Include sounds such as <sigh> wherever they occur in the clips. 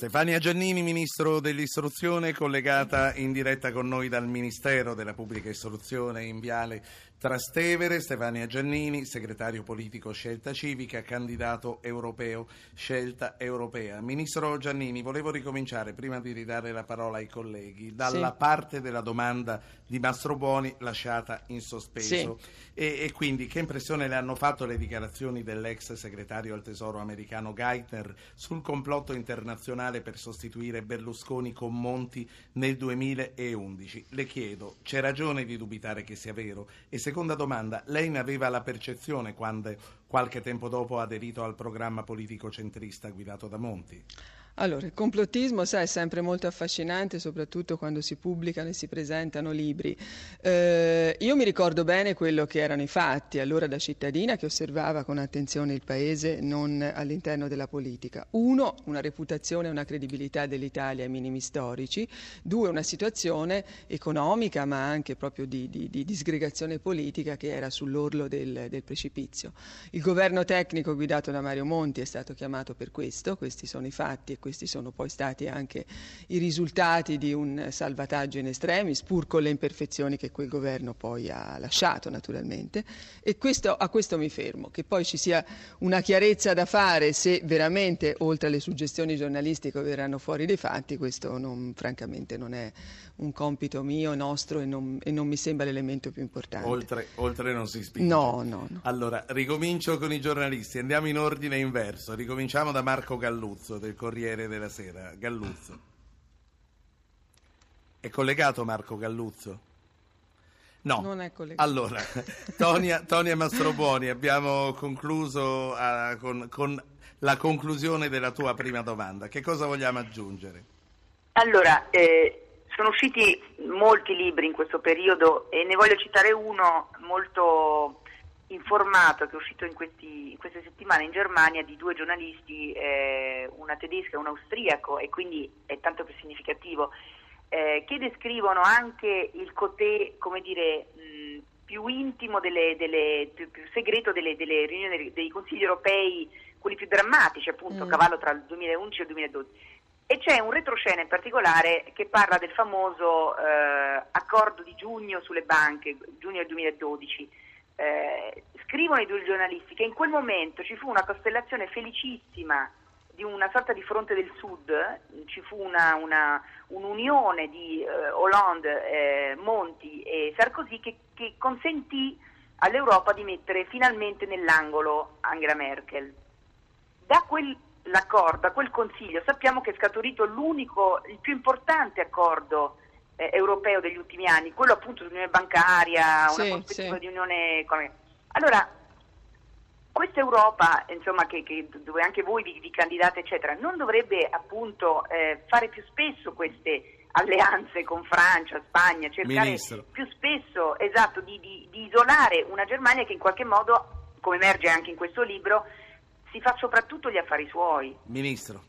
Stefania Giannini, Ministro dell'Istruzione, collegata in diretta con noi dal Ministero della Pubblica Istruzione in Viale Trastevere. Stefania Giannini, segretario politico Scelta Civica, candidato europeo Scelta Europea. Ministro Giannini, volevo ricominciare, prima di ridare la parola ai colleghi, dalla sì. parte della domanda di Mastrobuoni lasciata in sospeso. Sì. E, e quindi che impressione le hanno fatto le dichiarazioni dell'ex segretario al Tesoro americano Geithner sul complotto internazionale nazionale per sostituire Berlusconi con Monti nel 2011. Le chiedo, c'è ragione di dubitare che sia vero? E seconda domanda, lei ne aveva la percezione quando qualche tempo dopo ha aderito al programma politico centrista guidato da Monti? Allora, il complottismo, sai, è sempre molto affascinante, soprattutto quando si pubblicano e si presentano libri. Eh, io mi ricordo bene quello che erano i fatti, allora da cittadina che osservava con attenzione il Paese, non all'interno della politica. Uno, una reputazione e una credibilità dell'Italia ai minimi storici. Due, una situazione economica, ma anche proprio di, di, di disgregazione politica che era sull'orlo del, del precipizio. Il governo tecnico guidato da Mario Monti è stato chiamato per questo, questi sono i fatti questi sono poi stati anche i risultati di un salvataggio in estremis, pur con le imperfezioni che quel governo poi ha lasciato naturalmente. E questo, a questo mi fermo, che poi ci sia una chiarezza da fare se veramente, oltre alle suggestioni giornalistiche, verranno fuori dei fatti, questo non, francamente non è un compito mio, nostro e non, e non mi sembra l'elemento più importante. Oltre, oltre non si spinge. No, no, no. Allora, ricomincio con i giornalisti, andiamo in ordine inverso, ricominciamo da Marco Galluzzo del Corriere Corriere della Sera. Galluzzo. È collegato Marco Galluzzo? No. Non è collegato. Allora, Tonia, Tonia Mastrobuoni, abbiamo concluso uh, con, con la conclusione della tua prima domanda. Che cosa vogliamo aggiungere? Allora, eh, sono usciti molti libri in questo periodo e ne voglio citare uno molto informato che è uscito in, questi, in, queste settimane in Germania di due giornalisti, eh, una tedesca e un austriaco, e quindi è tanto più significativo, eh, che descrivono anche il cotè, come dire, mh, più intimo, delle, delle, più, più, segreto delle, delle riunioni dei, dei, consigli europei, quelli più drammatici, appunto, mm. cavallo tra il 2011 e il 2012. E c'è un retroscena in particolare che parla del famoso eh, accordo di giugno sulle banche, giugno del 2012 eh, scrivono i due giornalisti che in quel momento ci fu una costellazione felicissima di una sorta di fronte del sud, ci fu una, una, un'unione di eh, Hollande, eh, Monti e Sarkozy che, che consentì all'Europa di mettere finalmente nell'angolo Angela Merkel. Da quell'accordo, da quel consiglio, sappiamo che è scaturito l'unico, il più importante accordo eh, europeo degli ultimi anni, quello appunto dell'unione bancaria, sì, una prospettiva sì. di unione economica. Allora, questa Europa, insomma, che, che, dove anche voi vi, vi, candidate, eccetera, non dovrebbe appunto eh, fare più spesso queste alleanze con Francia, Spagna, cercare Ministro. più spesso esatto, di, di, di isolare una Germania che in qualche modo, come emerge anche in questo libro, si fa soprattutto gli affari suoi. Ministro.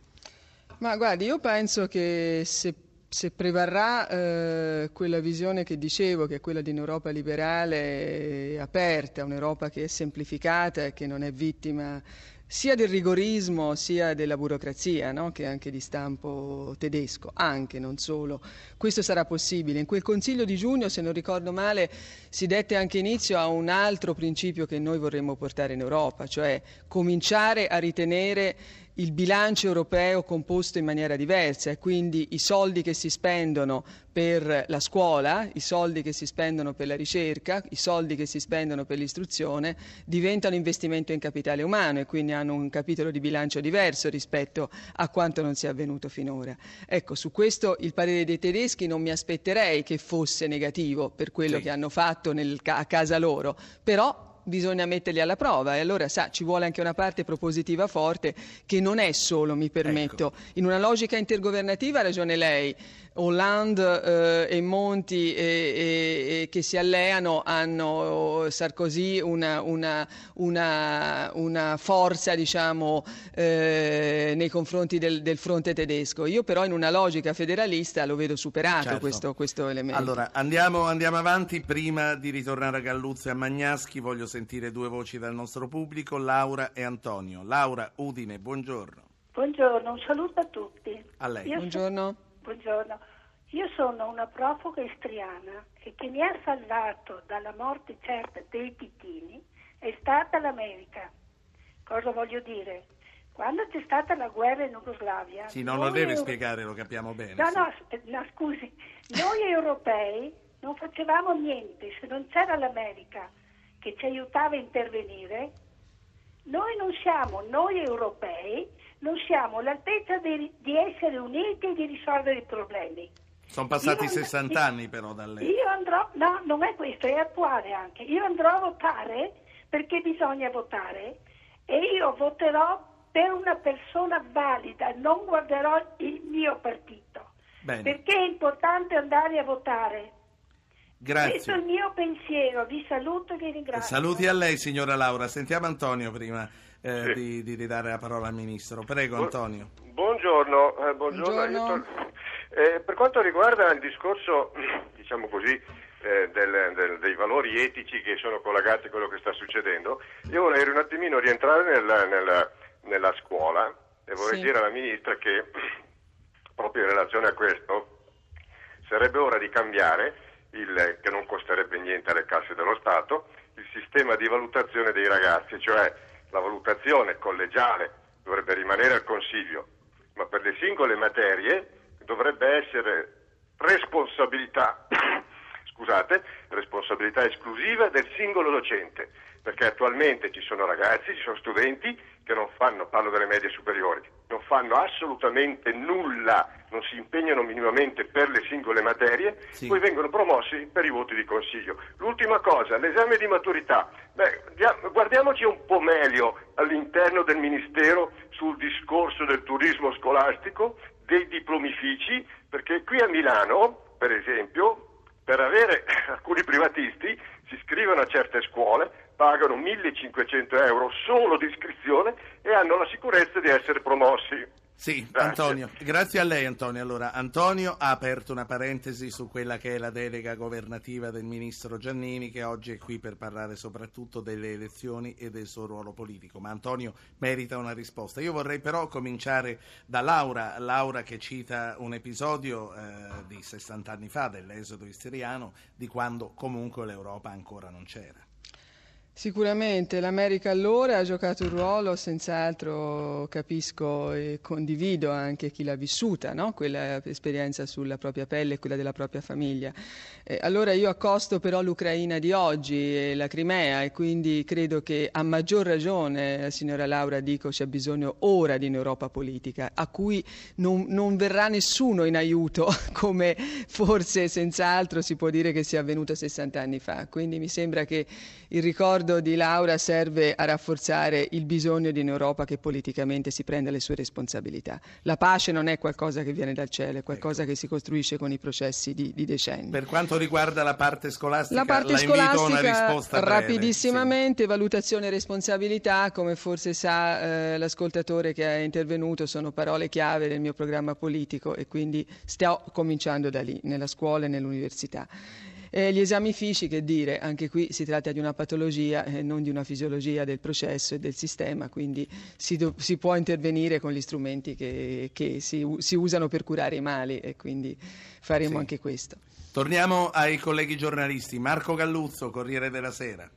Ma guardi, io penso che se se prevarrà eh, quella visione che dicevo, che è quella di un'Europa liberale e aperta, un'Europa che è semplificata e che non è vittima sia del rigorismo sia della burocrazia, no? che è anche di stampo tedesco, anche, non solo. Questo sarà possibile. In quel Consiglio di giugno, se non ricordo male, si dette anche inizio a un altro principio che noi vorremmo portare in Europa, cioè cominciare a ritenere il bilancio europeo composto in maniera diversa e quindi i soldi che si spendono per la scuola, i soldi che si spendono per la ricerca, i soldi che si spendono per l'istruzione diventano investimento in capitale umano e quindi hanno un capitolo di bilancio diverso rispetto a quanto non sia avvenuto finora. Ecco, su questo il parere dei tedeschi non mi aspetterei che fosse negativo per quello sì. che hanno fatto nel, a casa loro, però bisogna metterli alla prova. E allora sa, ci vuole anche una parte propositiva forte che non è solo, mi permetto, ecco. in una logica intergovernativa ha ragione lei, Hollande eh, e Monti e, e, e che si alleano hanno Sarkozy una, una, una, una forza diciamo, eh, nei confronti del, del, fronte tedesco. Io però in una logica federalista lo vedo superato certo. questo, questo, elemento. Allora andiamo, andiamo, avanti, prima di ritornare a Galluzzo e a Magnaschi voglio sentire due voci dal nostro pubblico, Laura e Antonio. Laura Udine, buongiorno. Buongiorno, un saluto a tutti. A lei. Io Buongiorno. so- buongiorno. Io sono una profuga istriana e che mi ha salvato dalla morte certa dei pitini è stata l'America. Cosa voglio dire? Quando c'è stata la guerra in Jugoslavia... Sì, non lo deve euro- spiegare, lo capiamo bene. No, sì. no, asp- no, scusi, noi europei non facevamo niente, se non c'era l'America che ci aiutava a intervenire, noi non siamo, noi europei, non siamo all'altezza di, di essere uniti e di risolvere i problemi. Sono passati Io- 60 anni però da lei. Io andrò, no, non è questo, è attuale anche. Io andrò a votare perché bisogna votare e io voterò per una persona valida, non guarderò il mio partito. Bene, Perché è importante andare a votare. Questo è il grazie. mio pensiero, vi saluto e vi ringrazio. Saluti a lei signora Laura. Sentiamo Antonio prima eh, Sì. di, di ridare la parola al Ministro. Prego Bu- Antonio. Buongiorno, eh, buongiorno. Buongiorno. Eh, per quanto riguarda il discorso, <clears throat> diciamo così, eh, del- del- dei valori etici che sono collegati a quello che sta succedendo, io vorrei un attimino rientrare nella, nella- nella scuola e vorrei Sì. dire alla Ministra che <clears throat> proprio in relazione a questo sarebbe ora di cambiare, il, che non costerebbe niente alle casse dello Stato, il sistema di valutazione dei ragazzi, cioè la valutazione collegiale dovrebbe rimanere al Consiglio, ma per le singole materie dovrebbe essere responsabilità, <coughs> scusate, responsabilità esclusiva del singolo docente, perché attualmente ci sono ragazzi, ci sono studenti che non fanno, parlo delle medie superiori, non fanno assolutamente nulla, non si impegnano minimamente per le singole materie, Sì. poi vengono promossi per i voti di consiglio. L'ultima cosa, l'esame di maturità. Beh, dia- guardiamoci un po' meglio all'interno del Ministero sul discorso del turismo scolastico, dei diplomifici, perché qui a Milano, per esempio, per avere <laughs> alcuni privatisti si iscrivono a certe scuole, pagano 1500 euro solo di iscrizione e hanno la sicurezza di essere promossi. Sì, Grazie. Antonio, grazie a lei Antonio. Allora, Antonio ha aperto una parentesi su quella che è la delega governativa del ministro Giannini, che oggi è qui per parlare soprattutto delle elezioni e del suo ruolo politico. Ma Antonio merita una risposta. Io vorrei però cominciare da Laura, Laura che cita un episodio eh, di 60 anni fa dell'esodo isteriano, di quando comunque l'Europa ancora non c'era. Sicuramente l'America allora ha giocato un ruolo, senz'altro capisco e condivido anche chi l'ha vissuta, no? quella esperienza sulla propria pelle e quella della propria famiglia. Eh, allora io accosto però l'Ucraina di oggi e la Crimea e quindi credo che a maggior ragione la signora Laura Dico c'è bisogno ora di un'Europa politica a cui non, non verrà nessuno in aiuto <laughs> come forse senz'altro si può dire che sia avvenuto 60 anni fa. Quindi mi sembra che il ricordo di Laura serve a rafforzare il bisogno di un'Europa che politicamente si prenda le sue responsabilità. La pace non è qualcosa che viene dal cielo, è qualcosa che si costruisce con i processi di, di decenni. Per quanto riguarda la parte scolastica, La parte la invito a una scolastica, breve. rapidissimamente, valutazione e responsabilità, come forse sa eh, l'ascoltatore che è intervenuto, sono parole chiave del mio programma politico e quindi sto cominciando da lì, nella scuola e nell'università. Eh, gli esami fisici, che dire, anche qui si tratta di una patologia e non di una fisiologia del processo e del sistema, quindi si, do- si può intervenire con gli strumenti che, che si, u- si usano per curare i mali e quindi faremo Sì. anche questo. Torniamo ai colleghi giornalisti. Marco Galluzzo, Corriere della Sera.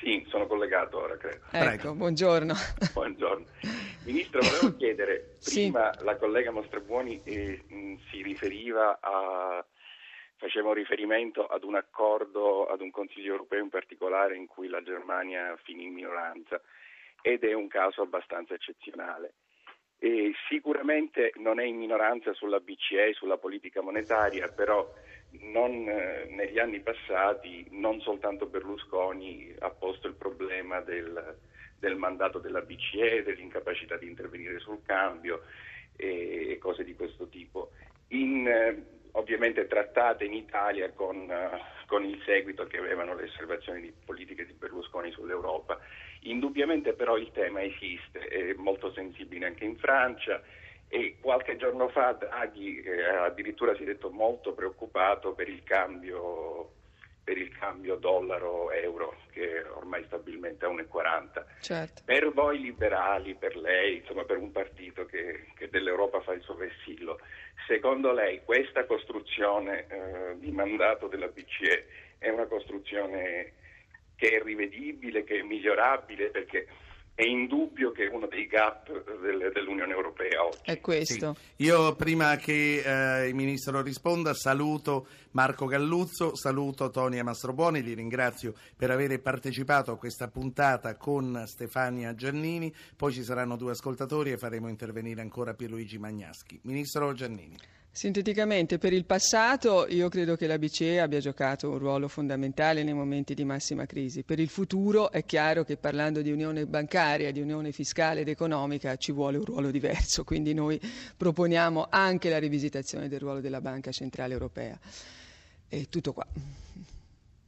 Sì, sono collegato ora, credo. Prego. Ecco, buongiorno. Buongiorno. <laughs> Ministro, volevo chiedere, Sì. prima la collega Mostrebuoni eh, mh, si riferiva a, faceva un riferimento ad un accordo, ad un Consiglio europeo in particolare in cui la Germania finì in minoranza ed è un caso abbastanza eccezionale. E sicuramente non è in minoranza sulla BCE, sulla politica monetaria, però non, eh, negli anni passati non soltanto Berlusconi ha posto il problema del, del mandato della BCE, dell'incapacità di intervenire sul cambio e, e cose di questo tipo. In, eh, ovviamente trattate in Italia con, eh, con il seguito che avevano le osservazioni di politiche di Berlusconi sull'Europa. Indubbiamente però il tema esiste, è molto sensibile anche in Francia e qualche giorno fa Draghi eh, addirittura si è detto molto preoccupato per il cambio per il cambio dollaro-euro che è ormai stabilmente a 1,40. Certo. Per voi liberali, per lei, insomma per un partito che, che dell'Europa fa il suo vessillo, secondo lei questa costruzione eh, di mandato della BCE è una costruzione che è rivedibile, che è migliorabile? Perché è indubbio che è uno dei gap del, dell'Unione Europea oggi. È questo. Sì. Io prima che eh, il Ministro risponda saluto Marco Galluzzo, saluto Tonia Mastrobuoni, li ringrazio per aver partecipato a questa puntata con Stefania Giannini, poi ci saranno due ascoltatori e faremo intervenire ancora Pierluigi Magnaschi. Ministro Giannini. Sinteticamente, per il passato io credo che la BCE abbia giocato un ruolo fondamentale nei momenti di massima crisi. Per il futuro è chiaro che parlando di unione bancaria, di unione fiscale ed economica ci vuole un ruolo diverso, quindi noi proponiamo anche la rivisitazione del ruolo della Banca Centrale Europea. E tutto qua.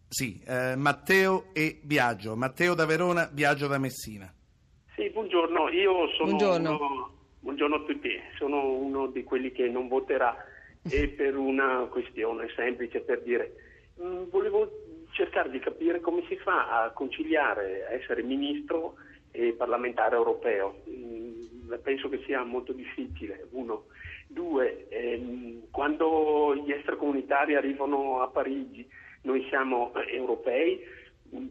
Sì, eh, Matteo e Biagio. Matteo da Verona, Biagio da Messina. Sì, buongiorno. Io sono Buongiorno. uno Buongiorno a tutti, sono uno di quelli che non voterà e <laughs> per una questione semplice, per dire, mh, mm, volevo cercare di capire come si fa a conciliare essere ministro e parlamentare europeo. Mh, mm, penso che sia molto difficile, uno. Due, ehm, quando gli extracomunitari arrivano a Parigi, noi siamo <laughs> europei,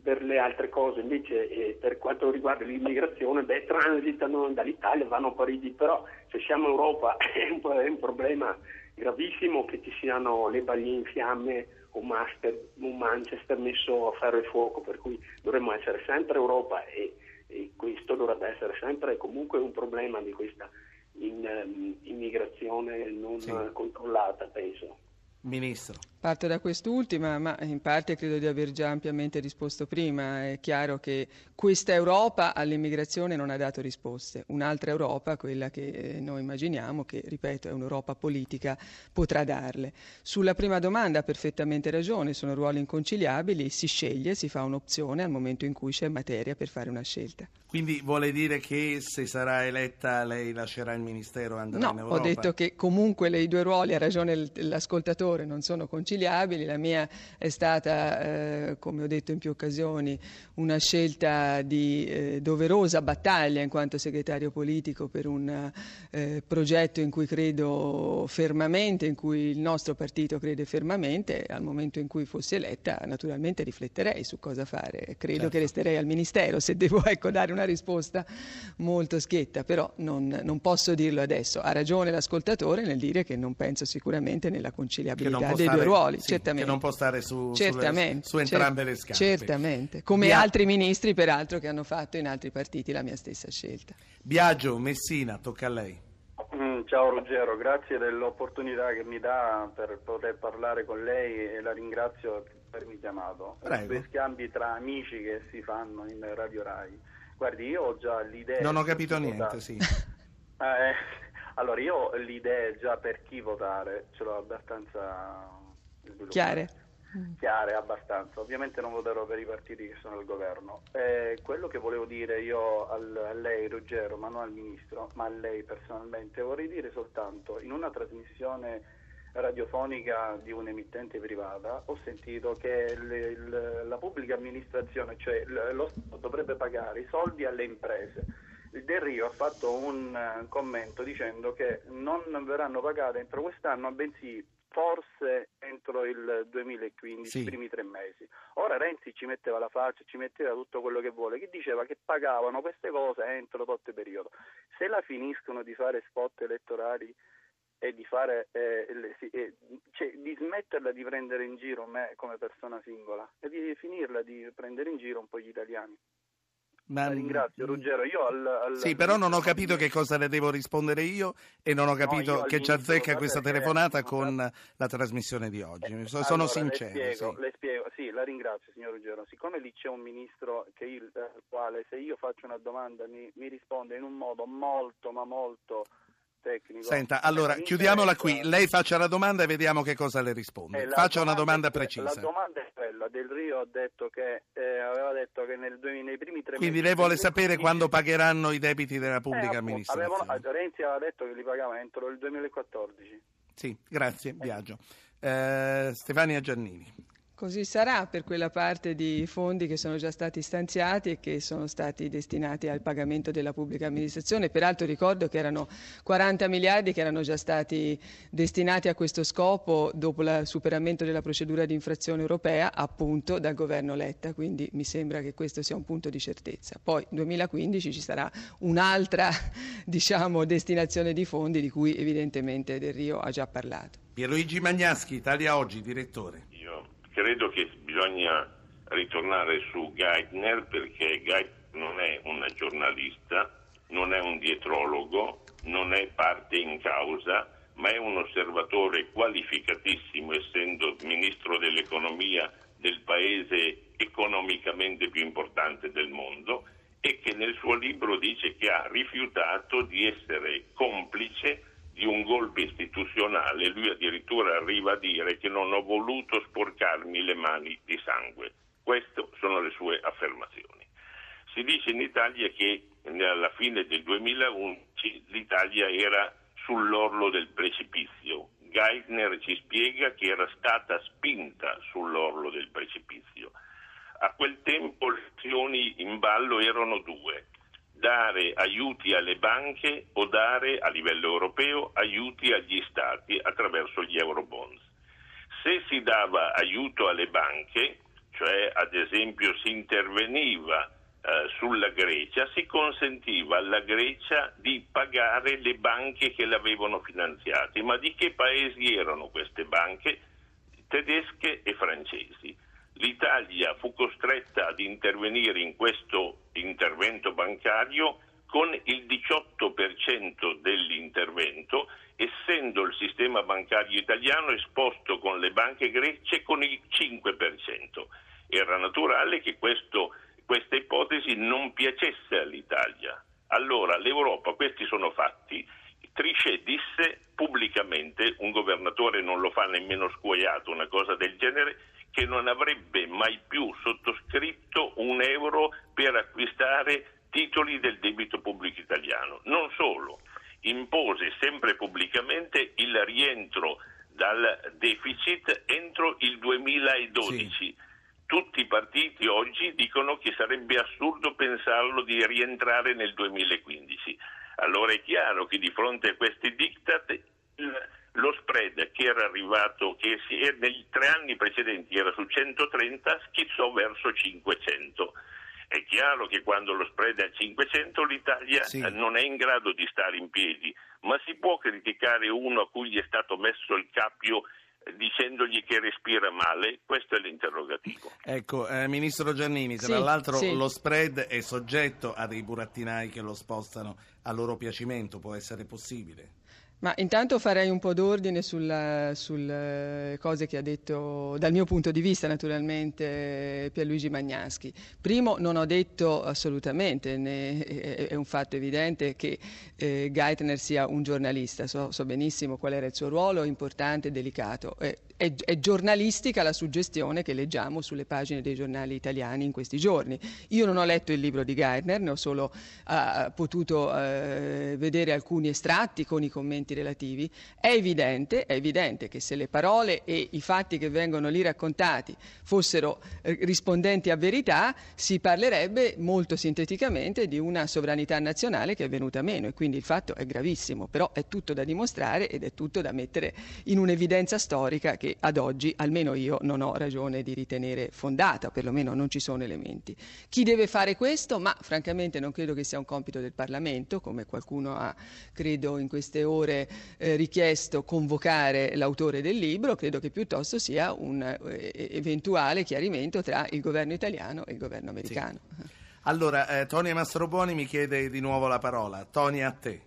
per le altre cose invece eh, per quanto riguarda l'immigrazione beh, transitano dall'Italia, vanno a Parigi, però se siamo Europa <laughs> è un, è un problema gravissimo che ci siano le baglie in fiamme o Master, un Manchester messo a ferro e fuoco, per cui dovremmo essere sempre Europa e, e questo dovrebbe essere sempre comunque un problema di questa in, um, immigrazione non sì. controllata, penso. Ministro. Parto da quest'ultima, ma in parte credo di aver già ampiamente risposto prima. È chiaro che questa Europa all'immigrazione non ha dato risposte. Un'altra Europa, quella che eh, noi immaginiamo, che ripeto è un'Europa politica, potrà darle. Sulla prima domanda ha perfettamente ragione, sono ruoli inconciliabili, si sceglie, si fa un'opzione al momento in cui c'è materia per fare una scelta. Quindi vuole dire che se sarà eletta lei lascerà il Ministero e andrà no, in Europa? ho detto che comunque i due ruoli, ha ragione l'ascoltatore, non sono conciliabili. La mia è stata, eh, come ho detto in più occasioni, una scelta di eh, doverosa battaglia in quanto segretario politico per un eh, progetto in cui credo fermamente, in cui il nostro partito crede fermamente. Al momento in cui fossi eletta naturalmente rifletterei su cosa fare. Credo certo. che resterei al Ministero se devo <laughs> ecco, dare una risposta molto schietta, però non, non, posso dirlo adesso. Ha ragione l'ascoltatore nel dire che non penso sicuramente nella conciliabilità dei stare, due ruoli. Sì, certamente. Che non può stare su, sulle, su entrambe cer- le scarpe. Certamente, come Bia- altri ministri peraltro che hanno fatto in altri partiti la mia stessa scelta. Biagio, Messina, tocca a lei. Mm, ciao Ruggero, grazie dell'opportunità che mi dà per poter parlare con lei e la ringrazio per avermi chiamato. Prego. Due scambi tra amici che si fanno in Radio Rai. Guardi, io ho già l'idea... Non ho capito niente, sì. <laughs> eh, allora, io ho l'idea già per chi votare, ce l'ho abbastanza chiare. Chiare, abbastanza. Ovviamente non voterò per i partiti che sono al governo. Eh, quello che volevo dire io al, a lei, Ruggero, ma non al Ministro, ma a lei personalmente, vorrei dire soltanto, in una trasmissione radiofonica di un'emittente privata ho sentito che il, il, la pubblica amministrazione, cioè lo Stato dovrebbe pagare i soldi alle imprese. Del Rio ha fatto un uh, commento dicendo che non verranno pagate entro quest'anno, bensì forse entro il 2015, sì. i primi tre mesi. Ora Renzi ci metteva la faccia, ci metteva tutto quello che vuole, che diceva che pagavano queste cose entro tot periodo. Se la finiscono di fare spot elettorali e di, fare, eh, le, eh, cioè, di smetterla di prendere in giro me come persona singola e di finirla di prendere in giro un po' gli italiani. Ma... La ringrazio Ruggero, io al, al... Sì, però non ho capito che cosa le devo rispondere io e non ho capito no, che ci azzecca questa telefonata con la trasmissione di oggi. Eh, sono allora, sincero. Le spiego, sì. le spiego, sì, la ringrazio signor Ruggero. Siccome lì c'è un ministro che il, eh, quale se io faccio una domanda mi, mi risponde in un modo molto ma molto tecnico. Senta, allora chiudiamola qui. Lei faccia la domanda e vediamo che cosa le risponde. Eh, faccia una domanda precisa. La domanda è quella. Del Rio ha detto che, eh, aveva detto che nel, nei primi tre Quindi mesi... lei vuole sapere quando pagheranno i debiti della pubblica eh, amministrazione? Avevano, Renzi aveva detto che li pagava entro il 2014. Sì, grazie, Biagio. Eh, Stefania Giannini. Così sarà per quella parte di fondi che sono già stati stanziati e che sono stati destinati al pagamento della pubblica amministrazione. Peraltro ricordo che erano 40 miliardi che erano già stati destinati a questo scopo dopo il superamento della procedura di infrazione europea appunto dal governo Letta, quindi mi sembra che questo sia un punto di certezza. Poi nel 2015 ci sarà un'altra <laughs> diciamo, destinazione di fondi di cui evidentemente Del Rio ha già parlato. Pierluigi Magnaschi, Italia Oggi, direttore credo che bisogna ritornare su Geithner perché Geithner non è una giornalista, non è un dietrologo, non è parte in causa, ma è un osservatore qualificatissimo, essendo ministro dell'economia del paese economicamente più importante del mondo e che nel suo libro dice che ha rifiutato di essere complice di un golpe istituzionale, lui addirittura arriva a dire che non ho voluto sporcarmi le mani di sangue. Queste sono le sue affermazioni. Si dice in Italia che alla fine del 2011 l'Italia era sull'orlo del precipizio. Geithner ci spiega che era stata spinta sull'orlo del precipizio. A quel tempo le azioni in ballo erano due dare aiuti alle banche o dare a livello europeo aiuti agli stati attraverso gli eurobonds. Se si dava aiuto alle banche, cioè ad esempio si interveniva eh, sulla Grecia, si consentiva alla Grecia di pagare le banche che l'avevano finanziata. Ma di che paesi erano queste banche? Tedesche e francesi. L'Italia fu costretta ad intervenire in questo bancario con il 18% dell'intervento, essendo il sistema bancario italiano esposto con le banche grece con il 5%. Era naturale che questo, questa ipotesi non piacesse all'Italia. Allora l'Europa, questi sono fatti, Trichet disse pubblicamente, un governatore non lo fa nemmeno scuoiato, una cosa del genere, che non avrebbe mai più sottoscritto un euro per acquistare titoli del debito pubblico italiano. Non solo, impose sempre pubblicamente il rientro dal deficit entro il 2012. Sì. Tutti i partiti oggi dicono che sarebbe assurdo pensarlo di rientrare nel 2015. Allora è chiaro che di fronte a questi diktat lo spread che era arrivato, che nei tre anni precedenti era su 130, schizzò verso 500. È chiaro che quando lo spread è a 500 l'Italia sì. non è in grado di stare in piedi, ma si può criticare uno a cui gli è stato messo il cappio dicendogli che respira male? Questo è l'interrogativo. Ecco, eh, Ministro Giannini, tra sì, l'altro sì. lo spread è soggetto a dei burattinai che lo spostano a loro piacimento, può essere possibile? Ma intanto farei un po' d'ordine sulle sul cose che ha detto, dal mio punto di vista naturalmente, Pierluigi Magnaschi. Primo, non ho detto assolutamente, ne, è, è, un fatto evidente, che eh, Geithner sia un giornalista, so, so, benissimo qual era il suo ruolo, importante e delicato. Eh, è, è, giornalistica la suggestione che leggiamo sulle pagine dei giornali italiani in questi giorni. Io non ho letto il libro di Geithner, ne ho solo uh, potuto uh, vedere alcuni estratti con i commenti relativi. È evidente, è evidente, che se le parole e i fatti che vengono lì raccontati fossero uh, rispondenti a verità, si parlerebbe molto sinteticamente di una sovranità nazionale che è venuta meno e quindi il fatto è gravissimo, però è tutto da dimostrare ed è tutto da mettere in un'evidenza storica che ad oggi almeno io non ho ragione di ritenere fondata, perlomeno non ci sono elementi. Chi deve fare questo? Ma francamente non credo che sia un compito del Parlamento, come qualcuno ha, credo, in queste ore eh, richiesto convocare l'autore del libro, credo che piuttosto sia un eh, eventuale chiarimento tra il governo italiano e il governo americano. Sì. Allora, eh, Tonia Mastrobuoni mi chiede di nuovo la parola. Tonia, a te.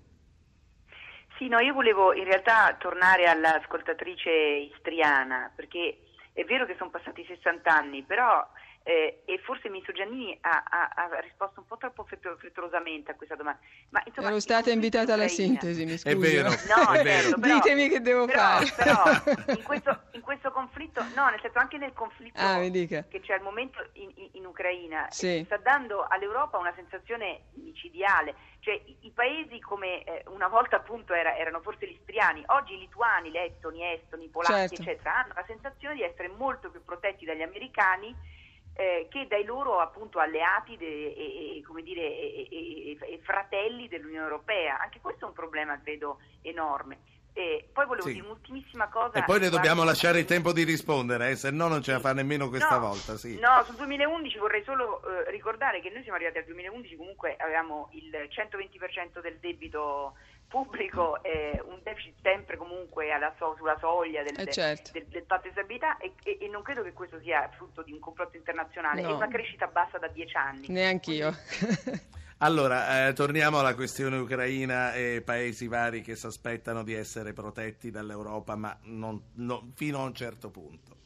Sì, no, io volevo in realtà tornare all'ascoltatrice istriana, perché è vero che sono passati 60 anni, però eh, e forse ministro Giannini ha, ha, ha, risposto un po' troppo frettolosamente a questa domanda. Ma, insomma, Ero stata invitata alla sintesi, mi scusi. È vero, no, è vero. Certo, però, Ditemi che devo però, fare. Però <laughs> in questo, in questo, conflitto, no, nel senso anche nel conflitto ah, che c'è al momento in, in, in Ucraina, sì. sta dando all'Europa una sensazione micidiale. Cioè, i, i paesi come eh, una volta appunto era, erano forse gli istriani, oggi i lituani, le estoni, polacchi, certo. eccetera, hanno la sensazione di essere molto più protetti dagli americani eh, che dai loro appunto alleati de, e, e, dire, e, e, fratelli dell'Unione Europea. Anche questo è un problema, credo, enorme. E poi volevo Sì. dire un'ultimissima cosa. E poi riguardo- dobbiamo lasciare il tempo di rispondere, eh, se no non ce la fa nemmeno questa No, volta. Sì. No, sul 2011 vorrei solo eh, ricordare che noi siamo arrivati al 2011, comunque avevamo il 120% del debito pubblico, eh, un deficit sempre comunque alla so- sulla soglia del, Eh, certo. del, del patto di stabilità e, e- e non credo che questo sia frutto di un complotto internazionale, No. è una crescita bassa da dieci anni. Neanch'io. <laughs> Allora, eh, torniamo alla questione ucraina e paesi vari che si aspettano di essere protetti dall'Europa, ma non- no- fino a un certo punto.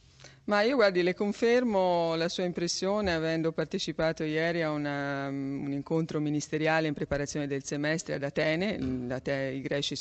Ma io guardi, le confermo la sua impressione avendo partecipato ieri a una- un incontro ministeriale in preparazione del semestre ad Atene. La te- I greci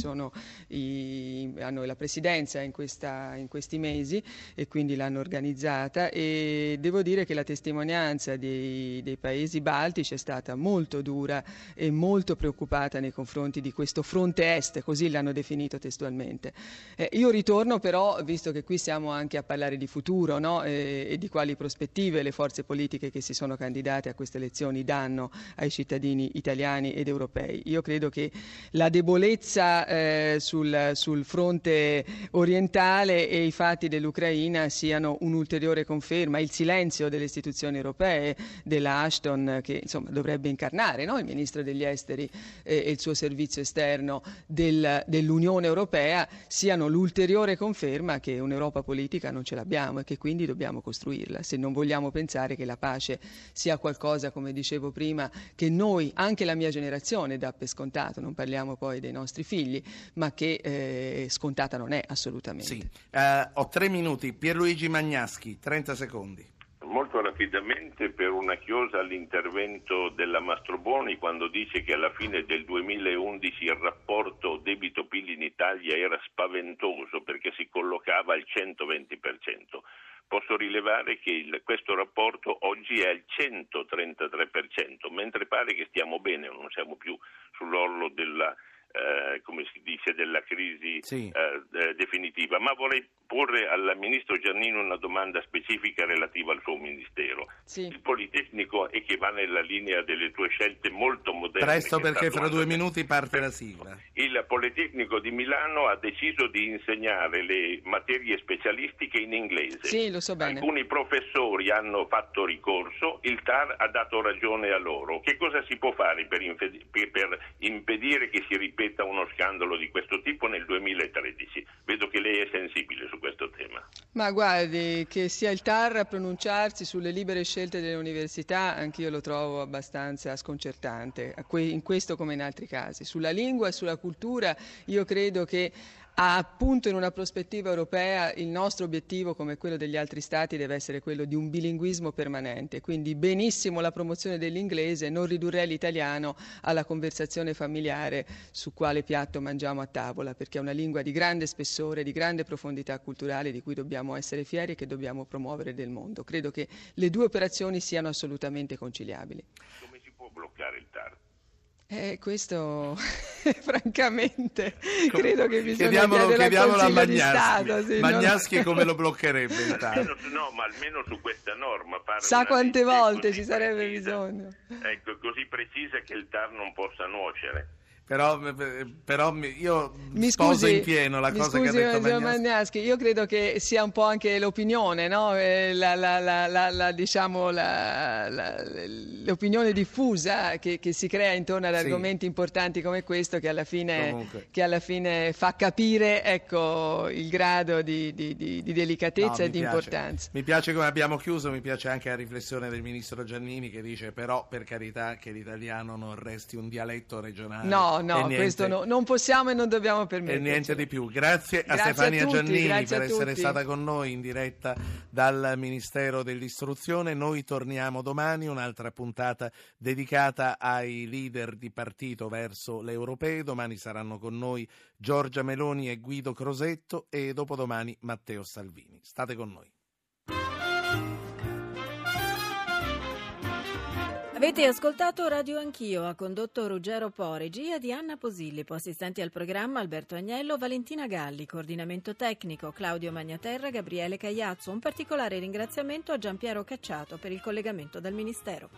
i- hanno la presidenza in, questa- in questi mesi e quindi l'hanno organizzata e devo dire che la testimonianza dei, dei paesi baltici è stata molto dura e molto preoccupata nei confronti di questo fronte est, così l'hanno definito testualmente. Eh, io ritorno però, visto che qui siamo anche a parlare di futuro no? e, e di quali prospettive le forze politiche che si sono candidate a queste elezioni danno ai cittadini italiani ed europei. Io credo che la debolezza eh, sul, sul fronte orientale e i fatti dell'Ucraina siano un'ulteriore conferma, il silenzio delle istituzioni europee, della Ashton che insomma, dovrebbe incarnare no? il ministro degli esteri eh, e il suo servizio esterno del- dell'Unione Europea siano l'ulteriore conferma che un'Europa politica non ce l'abbiamo e che quindi dobbiamo costruirla, se non vogliamo pensare che la pace sia qualcosa, come dicevo prima, che noi, anche la mia generazione, dà per scontato, non parliamo poi dei nostri figli, ma che eh, scontata non è assolutamente. Sì. Eh, ho tre minuti. Pierluigi Magnaschi, 30 secondi. Molto rapidamente per una chiosa all'intervento della Mastroboni quando dice che alla fine del 2011 il rapporto debito-PIL in Italia era spaventoso perché si collocava al 120%. Posso rilevare che il- questo rapporto oggi è al 133%, mentre pare che stiamo bene, non siamo più sull'orlo della, eh, come si dice, della crisi Sì. eh, definitiva. Ma vorrei porre al Ministro Giannino una domanda specifica relativa al suo Ministero. Sì. Il Politecnico è che va nella linea delle tue scelte molto moderne. Presto perché fra due minuti parte la sigla. il Politecnico di Milano ha deciso di insegnare le materie specialistiche in inglese. Sì, lo so bene. Alcuni professori hanno fatto ricorso, il TAR ha dato ragione a loro. Che cosa si può fare per, infe- per- per impedire che si ripeta uno scandalo di questo tipo nel 2013? Vedo che lei è sensibile su questo tema. Ma guardi, che sia il TAR a pronunciarsi sulle libere scelte delle università, anch'io lo trovo abbastanza sconcertante, in questo come in altri casi. Sulla lingua e sulla cultura io credo che appunto in una prospettiva europea il nostro obiettivo, come quello degli altri Stati, deve essere quello di un bilinguismo permanente. Quindi benissimo la promozione dell'inglese, non ridurrei l'italiano alla conversazione familiare su quale piatto mangiamo a tavola, perché è una lingua di grande spessore, di grande profondità culturale di cui dobbiamo essere fieri e che dobbiamo promuovere nel mondo. Credo che le due operazioni siano assolutamente conciliabili. Come si può bloccare il TAR? Eh, questo <laughs> francamente credo che bisogna Chiediamolo, chiedere al chiediamolo a Magnaschi. Stato. sì, non- Magnaschi come lo bloccherebbe <laughs> il TAR? Almeno su- no, ma almeno su questa norma. fare Sa quante volte ci sarebbe precisa. bisogno. Ecco, così precisa che il TAR non possa nuocere. Però, però mi- io Mi sposo scusi, in pieno la cosa scusi, che ha detto Magnaschi. Magnaschi, io credo che sia un po' anche l'opinione, no? Eh, la- la- la- diciamo, l'opinione diffusa che, che si crea intorno ad Sì. argomenti importanti come questo che alla fine, che alla fine fa capire ecco, il grado di, di- di- di delicatezza No, e di piace. importanza. Mi piace come abbiamo chiuso, mi piace anche la riflessione del ministro Giannini che dice però per carità che l'italiano non resti un dialetto regionale No, no, questo no, non possiamo e non dobbiamo permetterci. E niente di più. Grazie, grazie a Stefania a tutti, Giannini per essere stata con noi in diretta dal Ministero dell'Istruzione. Noi torniamo domani, un'altra puntata dedicata ai leader di partito verso le europee. Domani saranno con noi Giorgia Meloni e Guido Crosetto e dopodomani Matteo Salvini. State con noi. Avete ascoltato Radio Anch'io, ha condotto Ruggero Po, regia di Anna Posillipo, assistenti al programma Alberto Agnello, Valentina Galli, coordinamento tecnico Claudio Magnaterra, Gabriele Cagliazzo. Un particolare ringraziamento a Giampiero Cacciato per il collegamento dal Ministero.